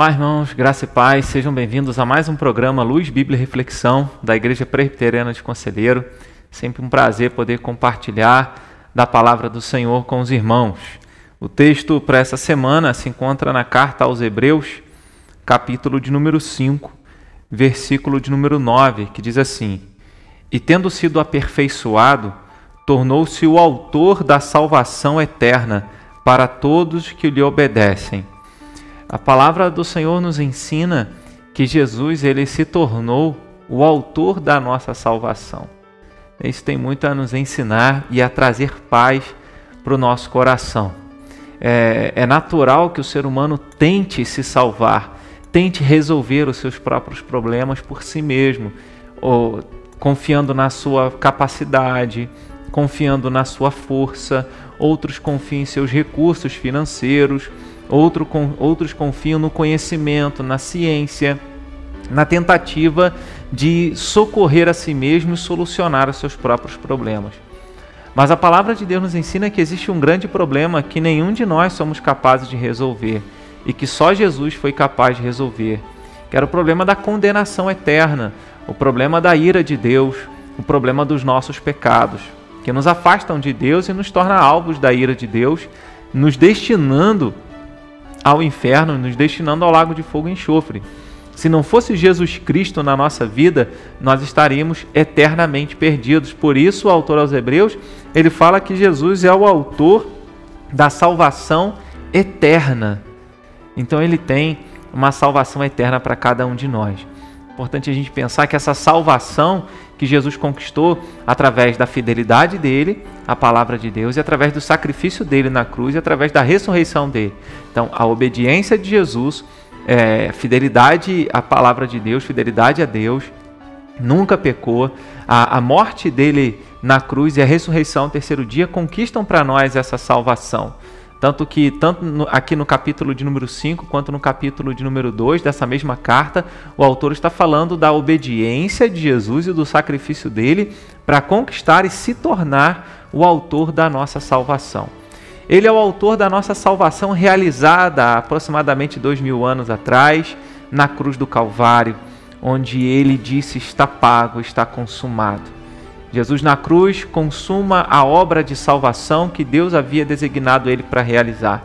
Olá, irmãos, graça e paz, sejam bem-vindos a mais um programa Luz, Bíblia e Reflexão da Igreja Presbiteriana de Conselheiro. Sempre um prazer poder compartilhar da palavra do Senhor com os irmãos. O texto para essa semana se encontra na carta aos Hebreus, capítulo de número 5, versículo de número 9, que diz assim: E tendo sido aperfeiçoado, tornou-se o autor da salvação eterna para todos que lhe obedecem a palavra do Senhor nos ensina que Jesus ele se tornou o autor da nossa salvação. Isso tem muito a nos ensinar e a trazer paz para o nosso coração. É, é natural que o ser humano tente se salvar, tente resolver os seus próprios problemas por si mesmo, ou confiando na sua capacidade, confiando na sua força, outros confiam em seus recursos financeiros, Outro, com, outros confiam no conhecimento, na ciência, na tentativa de socorrer a si mesmo e solucionar os seus próprios problemas. Mas a palavra de Deus nos ensina que existe um grande problema que nenhum de nós somos capazes de resolver e que só Jesus foi capaz de resolver, que era o problema da condenação eterna, o problema da ira de Deus, o problema dos nossos pecados, que nos afastam de Deus e nos torna alvos da ira de Deus, nos destinando ao inferno, nos destinando ao lago de fogo e enxofre. Se não fosse Jesus Cristo na nossa vida, nós estaríamos eternamente perdidos. Por isso, o autor aos Hebreus, ele fala que Jesus é o autor da salvação eterna. Então ele tem uma salvação eterna para cada um de nós. Importante a gente pensar que essa salvação que Jesus conquistou através da fidelidade dele à palavra de Deus e através do sacrifício dele na cruz e através da ressurreição dele. Então, a obediência de Jesus, é, fidelidade à palavra de Deus, fidelidade a Deus, nunca pecou. A, a morte dele na cruz e a ressurreição, terceiro dia, conquistam para nós essa salvação. Tanto que, tanto no, aqui no capítulo de número 5, quanto no capítulo de número 2 dessa mesma carta, o autor está falando da obediência de Jesus e do sacrifício dele para conquistar e se tornar o autor da nossa salvação. Ele é o autor da nossa salvação realizada há aproximadamente dois mil anos atrás, na cruz do Calvário, onde ele disse: Está pago, está consumado. Jesus na cruz consuma a obra de salvação que Deus havia designado ele para realizar.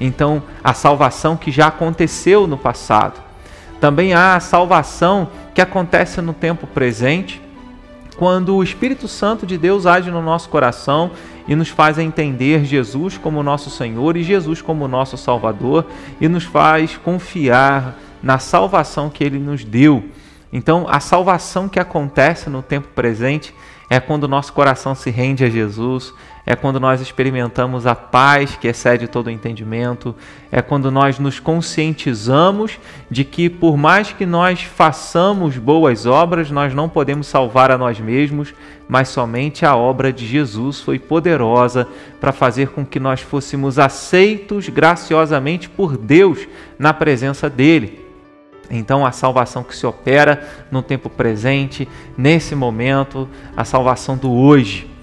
Então, a salvação que já aconteceu no passado. Também há a salvação que acontece no tempo presente, quando o Espírito Santo de Deus age no nosso coração e nos faz entender Jesus como nosso Senhor e Jesus como nosso Salvador e nos faz confiar na salvação que ele nos deu. Então, a salvação que acontece no tempo presente é quando o nosso coração se rende a Jesus, é quando nós experimentamos a paz que excede todo o entendimento, é quando nós nos conscientizamos de que, por mais que nós façamos boas obras, nós não podemos salvar a nós mesmos, mas somente a obra de Jesus foi poderosa para fazer com que nós fôssemos aceitos graciosamente por Deus na presença dEle. Então, a salvação que se opera no tempo presente, nesse momento, a salvação do hoje.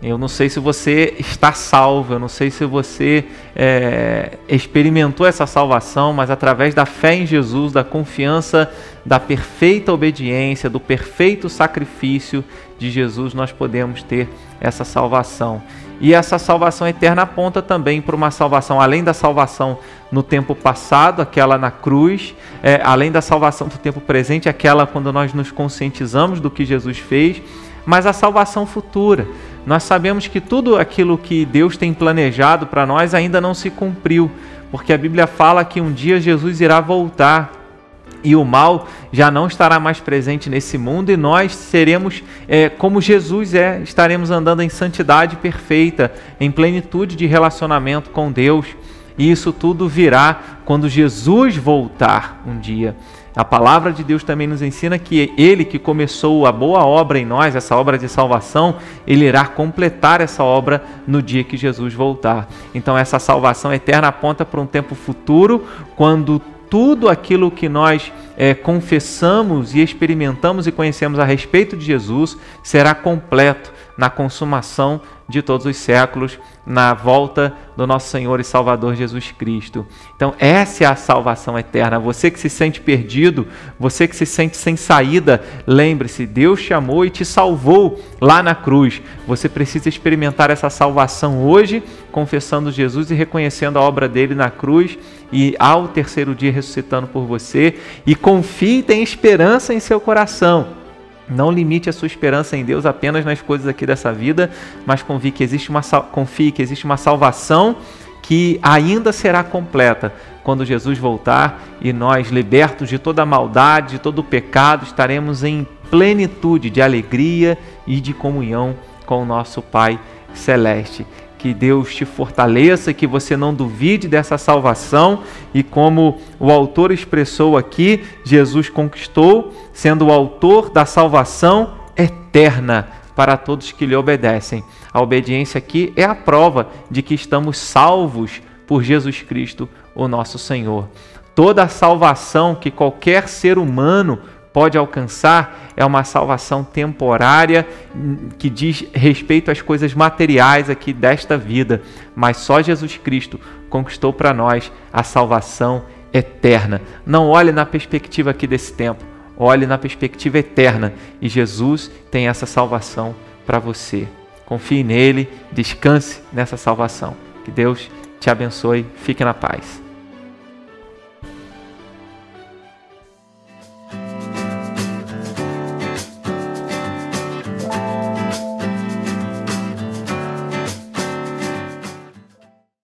Eu não sei se você está salvo, eu não sei se você é, experimentou essa salvação, mas através da fé em Jesus, da confiança, da perfeita obediência, do perfeito sacrifício de Jesus, nós podemos ter essa salvação. E essa salvação eterna aponta também para uma salvação, além da salvação no tempo passado, aquela na cruz, é, além da salvação do tempo presente, aquela quando nós nos conscientizamos do que Jesus fez, mas a salvação futura. Nós sabemos que tudo aquilo que Deus tem planejado para nós ainda não se cumpriu, porque a Bíblia fala que um dia Jesus irá voltar e o mal já não estará mais presente nesse mundo e nós seremos é, como Jesus é, estaremos andando em santidade perfeita, em plenitude de relacionamento com Deus. E isso tudo virá quando Jesus voltar um dia. A palavra de Deus também nos ensina que ele que começou a boa obra em nós, essa obra de salvação, ele irá completar essa obra no dia que Jesus voltar. Então essa salvação eterna aponta para um tempo futuro, quando tudo aquilo que nós é, confessamos e experimentamos e conhecemos a respeito de Jesus será completo na consumação de todos os séculos, na volta do nosso Senhor e Salvador Jesus Cristo. Então, essa é a salvação eterna. Você que se sente perdido, você que se sente sem saída, lembre-se: Deus te amou e te salvou lá na cruz. Você precisa experimentar essa salvação hoje, confessando Jesus e reconhecendo a obra dele na cruz e ao terceiro dia ressuscitando por você. E confie e tenha esperança em seu coração não limite a sua esperança em Deus apenas nas coisas aqui dessa vida, mas confie que existe uma, confie que existe uma salvação que ainda será completa quando Jesus voltar e nós, libertos de toda a maldade, de todo o pecado, estaremos em plenitude de alegria e de comunhão com o nosso Pai Celeste. Que Deus te fortaleça, que você não duvide dessa salvação e como o autor expressou aqui, Jesus conquistou, sendo o autor da salvação eterna para todos que lhe obedecem. A obediência aqui é a prova de que estamos salvos por Jesus Cristo, o nosso Senhor. Toda a salvação que qualquer ser humano pode alcançar é uma salvação temporária que diz respeito às coisas materiais aqui desta vida, mas só Jesus Cristo conquistou para nós a salvação eterna. Não olhe na perspectiva aqui desse tempo, olhe na perspectiva eterna e Jesus tem essa salvação para você. Confie nele, descanse nessa salvação. Que Deus te abençoe. Fique na paz.